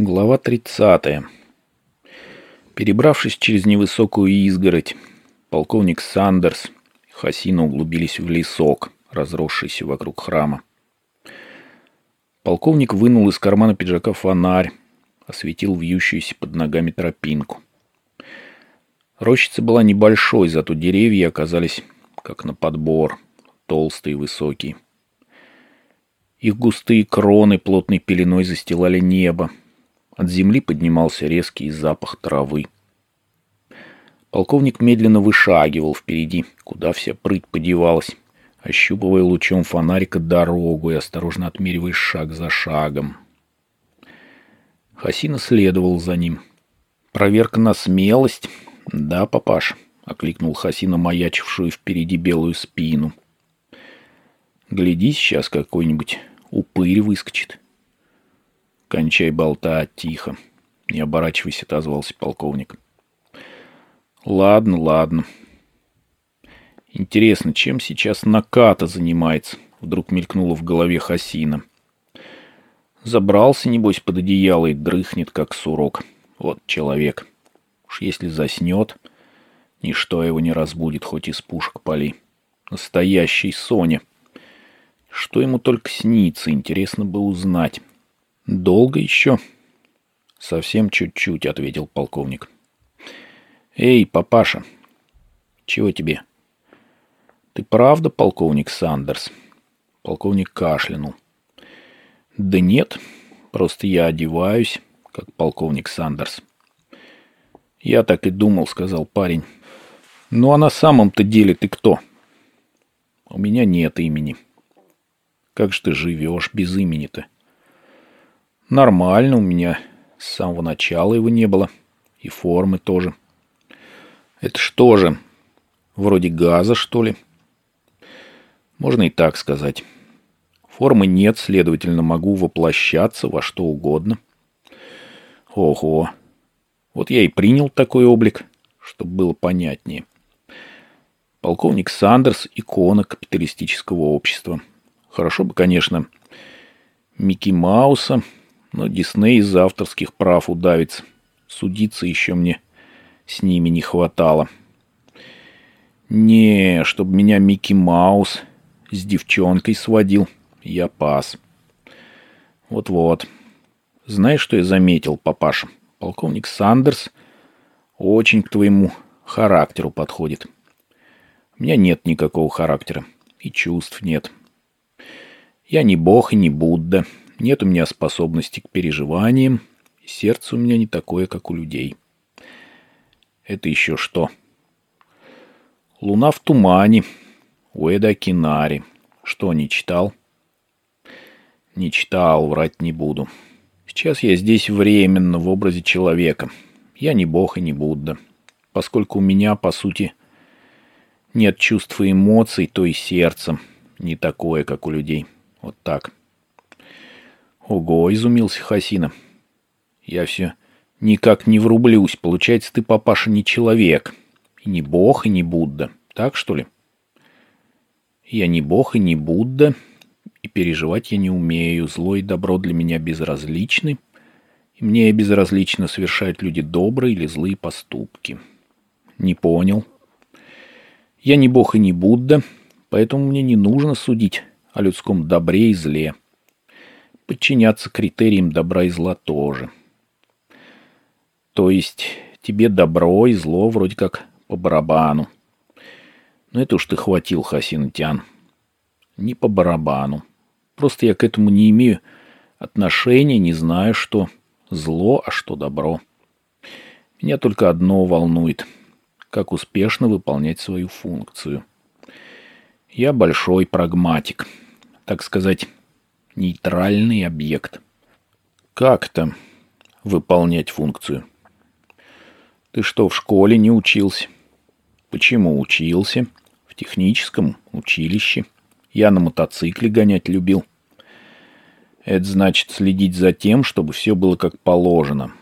Глава 30. Перебравшись через невысокую изгородь, полковник Сандерс и Хасина углубились в лесок, разросшийся вокруг храма. Полковник вынул из кармана пиджака фонарь, осветил вьющуюся под ногами тропинку. Рощица была небольшой, зато деревья оказались как на подбор, толстые и высокие. Их густые кроны плотной пеленой застилали небо. От земли поднимался резкий запах травы. Полковник медленно вышагивал впереди, куда вся прыть подевалась, ощупывая лучом фонарика дорогу и осторожно отмеривая шаг за шагом. Хасина следовал за ним. Проверка на смелость. Да, папаш, окликнул Хасина маячившую впереди белую спину. Гляди, сейчас какой-нибудь упырь выскочит. Кончай болтать, тихо. Не оборачивайся, отозвался полковник. Ладно, ладно. Интересно, чем сейчас Наката занимается? Вдруг мелькнуло в голове Хасина. Забрался, небось, под одеяло и дрыхнет, как сурок. Вот человек. Уж если заснет, ничто его не разбудит, хоть из пушек пали. Настоящий Соня. Что ему только снится, интересно бы узнать. Долго еще? Совсем чуть-чуть, ответил полковник. Эй, папаша, чего тебе? Ты правда полковник Сандерс? Полковник кашлянул. Да нет, просто я одеваюсь, как полковник Сандерс. Я так и думал, сказал парень. Ну а на самом-то деле ты кто? У меня нет имени. Как же ты живешь без имени-то? Нормально у меня. С самого начала его не было. И формы тоже. Это что же? Вроде газа, что ли? Можно и так сказать. Формы нет, следовательно, могу воплощаться во что угодно. Ого. Вот я и принял такой облик, чтобы было понятнее. Полковник Сандерс – икона капиталистического общества – Хорошо бы, конечно, Микки Мауса, но Дисней из авторских прав удавится. Судиться еще мне с ними не хватало. Не, чтобы меня Микки Маус с девчонкой сводил, я пас. Вот-вот. Знаешь, что я заметил, папаша? Полковник Сандерс очень к твоему характеру подходит. У меня нет никакого характера. И чувств нет. Я не бог и не Будда. Нет у меня способности к переживаниям. сердце у меня не такое, как у людей. Это еще что? Луна в тумане. Уэда Кинари. Что, не читал? Не читал, врать не буду. Сейчас я здесь временно, в образе человека. Я не бог и не Будда. Поскольку у меня, по сути, нет чувств и эмоций, то и сердце не такое, как у людей. — вот так. Ого, изумился Хасина. Я все никак не врублюсь. Получается, ты, папаша, не человек. И не бог, и не Будда. Так, что ли? Я не бог и не Будда. И переживать я не умею. Зло и добро для меня безразличны. И мне безразлично, совершают люди добрые или злые поступки. Не понял. Я не бог и не Будда, поэтому мне не нужно судить о людском добре и зле. Подчиняться критериям добра и зла тоже. То есть тебе добро и зло вроде как по барабану. Но это уж ты хватил, Хасинтян. Не по барабану. Просто я к этому не имею отношения, не знаю, что зло, а что добро. Меня только одно волнует. Как успешно выполнять свою функцию. Я большой прагматик так сказать, нейтральный объект. Как то выполнять функцию? Ты что, в школе не учился? Почему учился? В техническом училище. Я на мотоцикле гонять любил. Это значит следить за тем, чтобы все было как положено.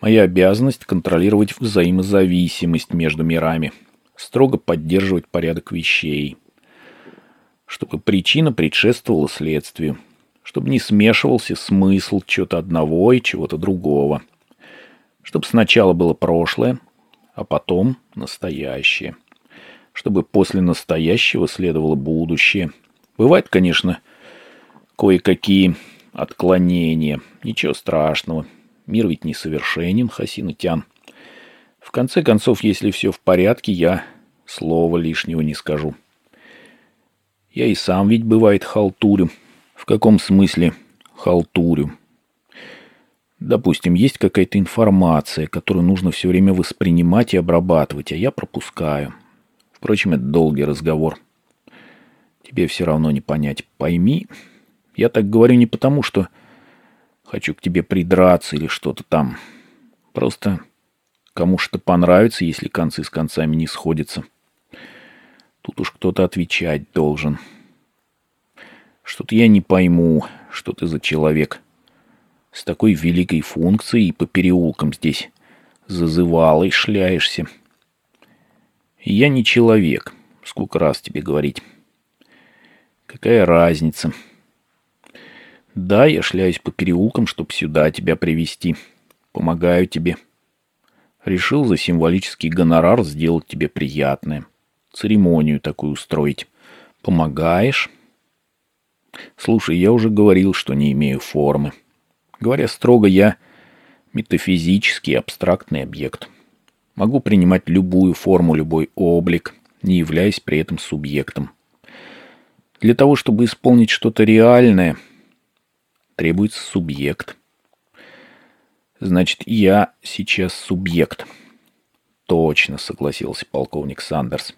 Моя обязанность контролировать взаимозависимость между мирами, строго поддерживать порядок вещей – чтобы причина предшествовала следствию, Чтобы не смешивался смысл чего-то одного и чего-то другого. Чтобы сначала было прошлое, а потом настоящее. Чтобы после настоящего следовало будущее. Бывает, конечно, кое-какие отклонения. Ничего страшного. Мир ведь несовершенен, Хасинатян. В конце концов, если все в порядке, я слова лишнего не скажу. Я и сам ведь бывает халтурю. Каком смысле халтурю? Допустим, есть какая-то информация, которую нужно все время воспринимать и обрабатывать, а я пропускаю. Впрочем, это долгий разговор. Тебе все равно не понять. Пойми, я так говорю не потому, что хочу к тебе придраться или что-то там. Просто кому что понравится, если концы с концами не сходятся. Тут уж кто-то отвечать должен. Что-то я не пойму, что ты за человек. С такой великой функцией по переулкам здесь зазывал и шляешься. Я не человек, сколько раз тебе говорить. Какая разница? — да, я шляюсь по переулкам, чтобы сюда тебя привести. Помогаю тебе. Решил за символический гонорар сделать тебе приятное. Церемонию такую устроить. Помогаешь? Слушай, я уже говорил, что не имею формы. Говоря строго, я метафизический абстрактный объект. Могу принимать любую форму, любой облик, не являясь при этом субъектом. Для того, чтобы исполнить что-то реальное – требуется субъект. Значит, я сейчас субъект. Точно, согласился полковник Сандерс.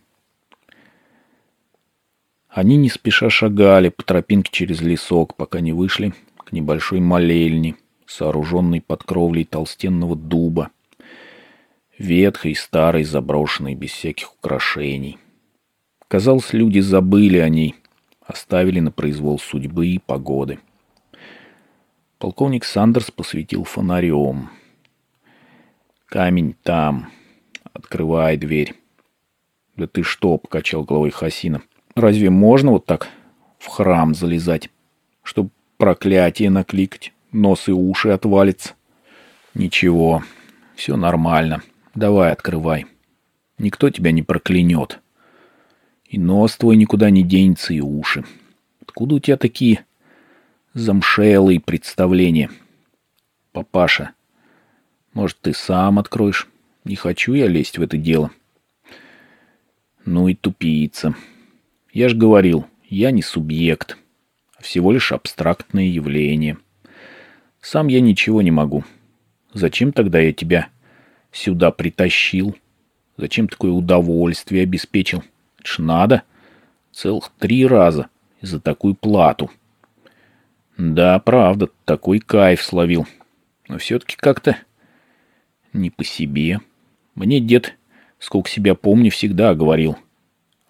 Они не спеша шагали по тропинке через лесок, пока не вышли к небольшой молельне, сооруженной под кровлей толстенного дуба, ветхой, старой, заброшенной, без всяких украшений. Казалось, люди забыли о ней, оставили на произвол судьбы и погоды. — Полковник Сандерс посветил фонарем. «Камень там. Открывай дверь». «Да ты что?» — покачал головой Хасина. «Разве можно вот так в храм залезать, чтобы проклятие накликать, нос и уши отвалится?» «Ничего, все нормально. Давай открывай. Никто тебя не проклянет. И нос твой никуда не денется, и уши. Откуда у тебя такие замшелые представления. Папаша, может, ты сам откроешь? Не хочу я лезть в это дело. Ну и тупица. Я ж говорил, я не субъект, а всего лишь абстрактное явление. Сам я ничего не могу. Зачем тогда я тебя сюда притащил? Зачем такое удовольствие обеспечил? Это ж надо. Целых три раза за такую плату. — да, правда, такой кайф словил. Но все-таки как-то не по себе. Мне дед, сколько себя помню, всегда говорил.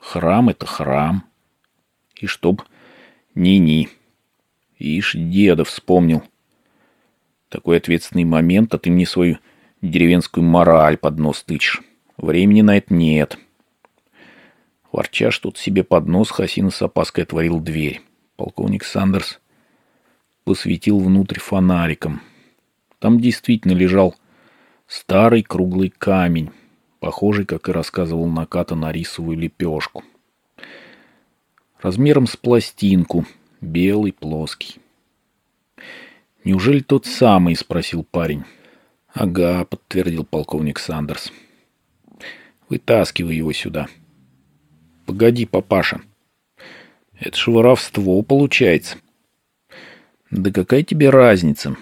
Храм — это храм. И чтоб ни-ни. Ишь, деда вспомнил. Такой ответственный момент, а ты мне свою деревенскую мораль под нос тычешь. Времени на это нет. Ворча что-то себе под нос, Хасина с опаской отворил дверь. Полковник Сандерс посветил внутрь фонариком. Там действительно лежал старый круглый камень, похожий, как и рассказывал Наката, на рисовую лепешку. Размером с пластинку, белый, плоский. «Неужели тот самый?» — спросил парень. «Ага», — подтвердил полковник Сандерс. «Вытаскивай его сюда». «Погоди, папаша. Это же воровство получается». Да какая тебе разница?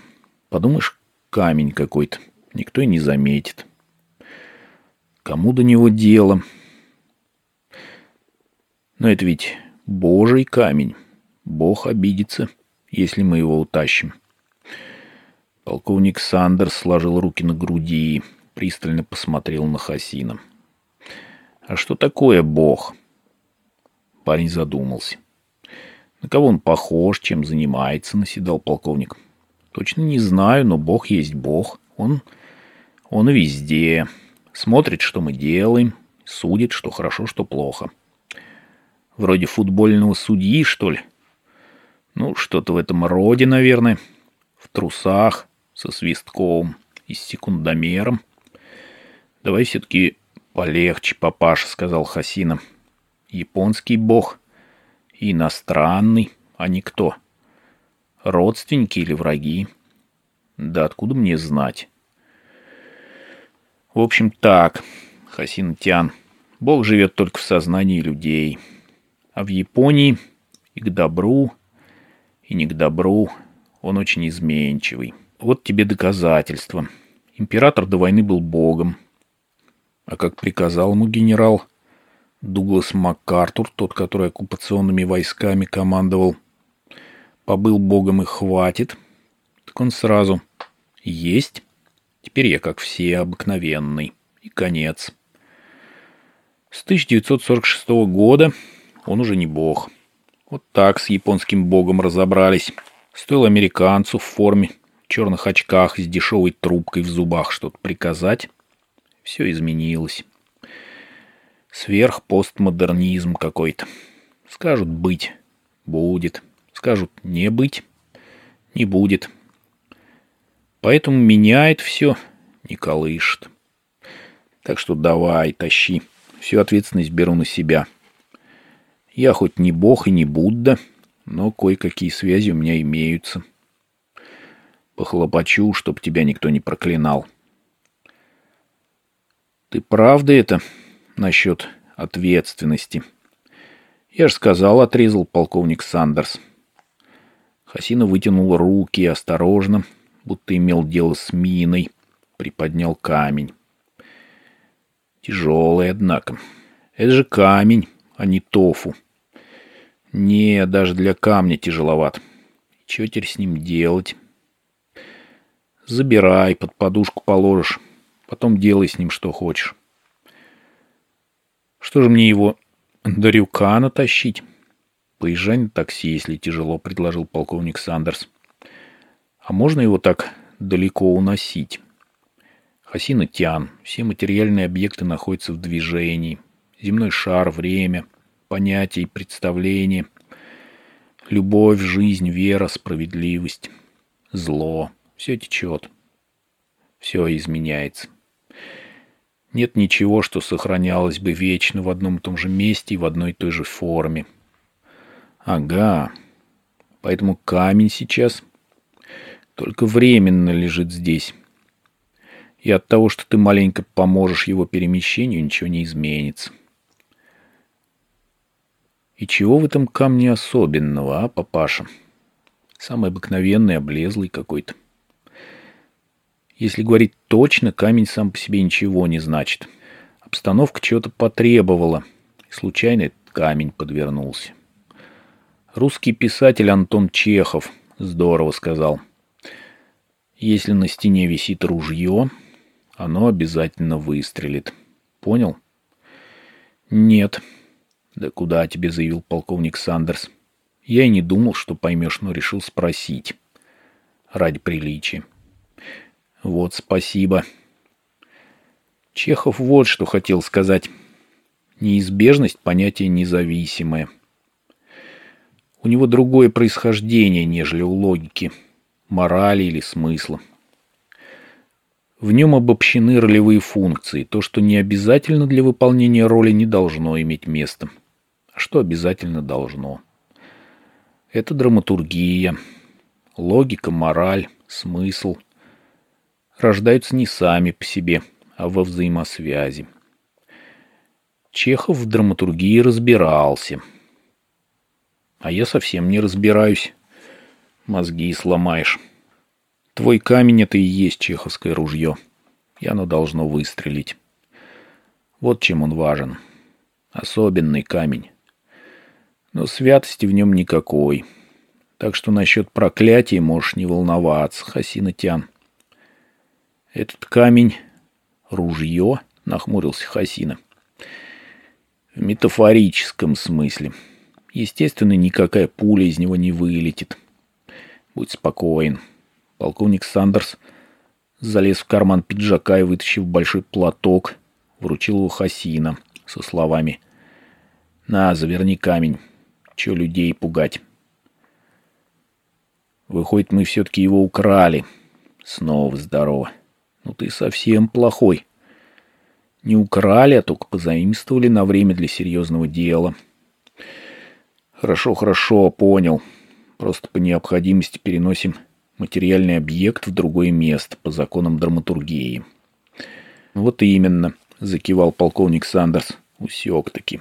Подумаешь, камень какой-то. Никто и не заметит. Кому до него дело? Но это ведь Божий камень. Бог обидится, если мы его утащим. Полковник Сандерс сложил руки на груди и пристально посмотрел на Хасина. «А что такое Бог?» Парень задумался. На кого он похож, чем занимается, наседал полковник. Точно не знаю, но Бог есть Бог. Он, он везде. Смотрит, что мы делаем, судит, что хорошо, что плохо. Вроде футбольного судьи, что ли? Ну, что-то в этом роде, наверное. В трусах, со свистком и с секундомером. Давай все-таки полегче, папаша, сказал Хасина. Японский бог. Иностранный, а не кто. Родственники или враги? Да откуда мне знать? В общем, так, Хасин Тян. Бог живет только в сознании людей. А в Японии и к добру, и не к добру он очень изменчивый. Вот тебе доказательство. Император до войны был богом. А как приказал ему генерал Дуглас МакАртур, тот, который оккупационными войсками командовал, побыл богом и хватит, так он сразу есть. Я как все обыкновенный. И конец. С 1946 года он уже не бог. Вот так с японским богом разобрались. Стоило американцу в форме, черных очках с дешевой трубкой в зубах что-то приказать. Все изменилось. Сверхпостмодернизм какой-то. Скажут быть — будет. Скажут не быть — не будет. Поэтому меняет все, не колышет. Так что давай, тащи. Всю ответственность беру на себя. Я хоть не бог и не Будда, но кое-какие связи у меня имеются. Похлопочу, чтоб тебя никто не проклинал. Ты правда это насчет ответственности? Я же сказал, отрезал полковник Сандерс. Хасина вытянул руки осторожно, будто имел дело с миной, приподнял камень. Тяжелый, однако. Это же камень, а не тофу. Не, даже для камня тяжеловат. Чего теперь с ним делать? Забирай, под подушку положишь. Потом делай с ним что хочешь. Что же мне его до Рюкана тащить? Поезжай на такси, если тяжело, предложил полковник Сандерс. А можно его так далеко уносить? Хасина Тян. Все материальные объекты находятся в движении. Земной шар, время, понятия и представления. Любовь, жизнь, вера, справедливость, зло. Все течет. Все изменяется. Нет ничего, что сохранялось бы вечно в одном и том же месте и в одной и той же форме. Ага. Поэтому камень сейчас только временно лежит здесь и от того, что ты маленько поможешь его перемещению, ничего не изменится. И чего в этом камне особенного, а, папаша? Самый обыкновенный, облезлый какой-то. Если говорить точно, камень сам по себе ничего не значит. Обстановка чего-то потребовала, и случайно камень подвернулся. Русский писатель Антон Чехов здорово сказал. Если на стене висит ружье, оно обязательно выстрелит. Понял? Нет. Да куда тебе, заявил полковник Сандерс. Я и не думал, что поймешь, но решил спросить. Ради приличия. Вот спасибо. Чехов вот что хотел сказать. Неизбежность – понятие независимое. У него другое происхождение, нежели у логики, морали или смысла. В нем обобщены ролевые функции. То, что не обязательно для выполнения роли, не должно иметь места. А что обязательно должно? Это драматургия, логика, мораль, смысл. Рождаются не сами по себе, а во взаимосвязи. Чехов в драматургии разбирался. А я совсем не разбираюсь. Мозги сломаешь. Твой камень — это и есть чеховское ружье, и оно должно выстрелить. Вот чем он важен. Особенный камень. Но святости в нем никакой. Так что насчет проклятия можешь не волноваться, Хасина-тян. Этот камень — ружье, — нахмурился Хасина. В метафорическом смысле. Естественно, никакая пуля из него не вылетит. Будь спокоен. — Полковник Сандерс залез в карман пиджака и, вытащив большой платок, вручил его Хасина со словами «На, заверни камень, че людей пугать». Выходит, мы все-таки его украли. Снова здорово. Ну ты совсем плохой. Не украли, а только позаимствовали на время для серьезного дела. Хорошо, хорошо, понял. Просто по необходимости переносим материальный объект в другое место по законам драматургии. Вот именно, закивал полковник Сандерс. Усек таки.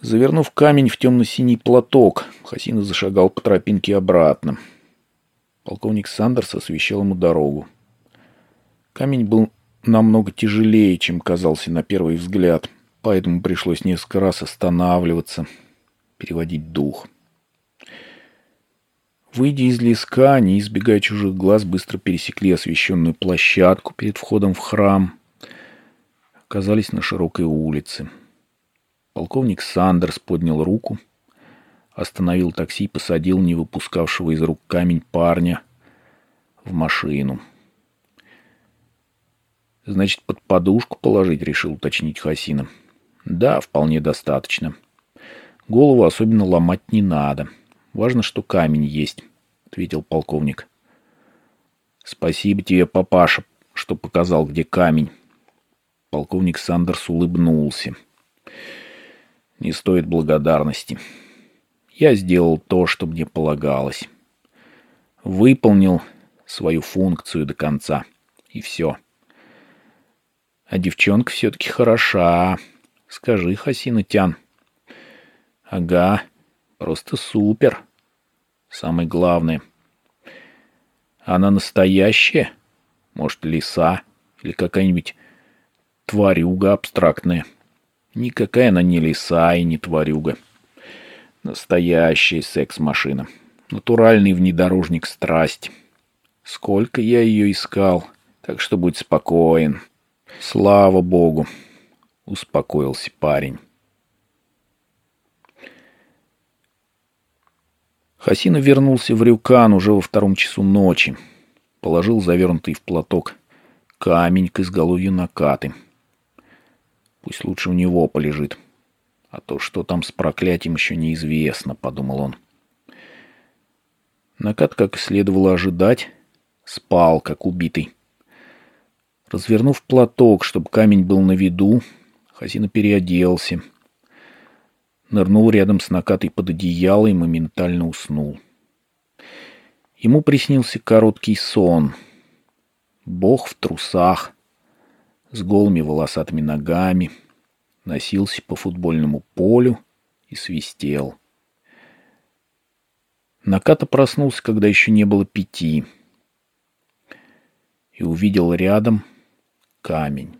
Завернув камень в темно-синий платок, Хасина зашагал по тропинке обратно. Полковник Сандерс освещал ему дорогу. Камень был намного тяжелее, чем казался на первый взгляд, поэтому пришлось несколько раз останавливаться, переводить дух. Выйдя из леска, они, избегая чужих глаз, быстро пересекли освещенную площадку перед входом в храм. Оказались на широкой улице. Полковник Сандерс поднял руку, остановил такси и посадил не выпускавшего из рук камень парня в машину. «Значит, под подушку положить?» — решил уточнить Хасина. «Да, вполне достаточно. Голову особенно ломать не надо». Важно, что камень есть, ответил полковник. Спасибо тебе, папаша, что показал, где камень. Полковник Сандерс улыбнулся. Не стоит благодарности. Я сделал то, что мне полагалось. Выполнил свою функцию до конца. И все. А девчонка все-таки хороша. Скажи, Хасина Тян. Ага, Просто супер. Самое главное. Она настоящая? Может, лиса? Или какая-нибудь тварюга абстрактная? Никакая она не лиса и не тварюга. Настоящая секс-машина. Натуральный внедорожник страсть. Сколько я ее искал. Так что будь спокоен. Слава богу. Успокоился парень. Хасина вернулся в Рюкан уже во втором часу ночи. Положил завернутый в платок камень к изголовью накаты. Пусть лучше у него полежит. А то, что там с проклятием, еще неизвестно, подумал он. Накат, как следовало ожидать, спал, как убитый. Развернув платок, чтобы камень был на виду, Хасина переоделся — нырнул рядом с накатой под одеяло и моментально уснул. Ему приснился короткий сон. Бог в трусах, с голыми волосатыми ногами, носился по футбольному полю и свистел. Наката проснулся, когда еще не было пяти, и увидел рядом камень.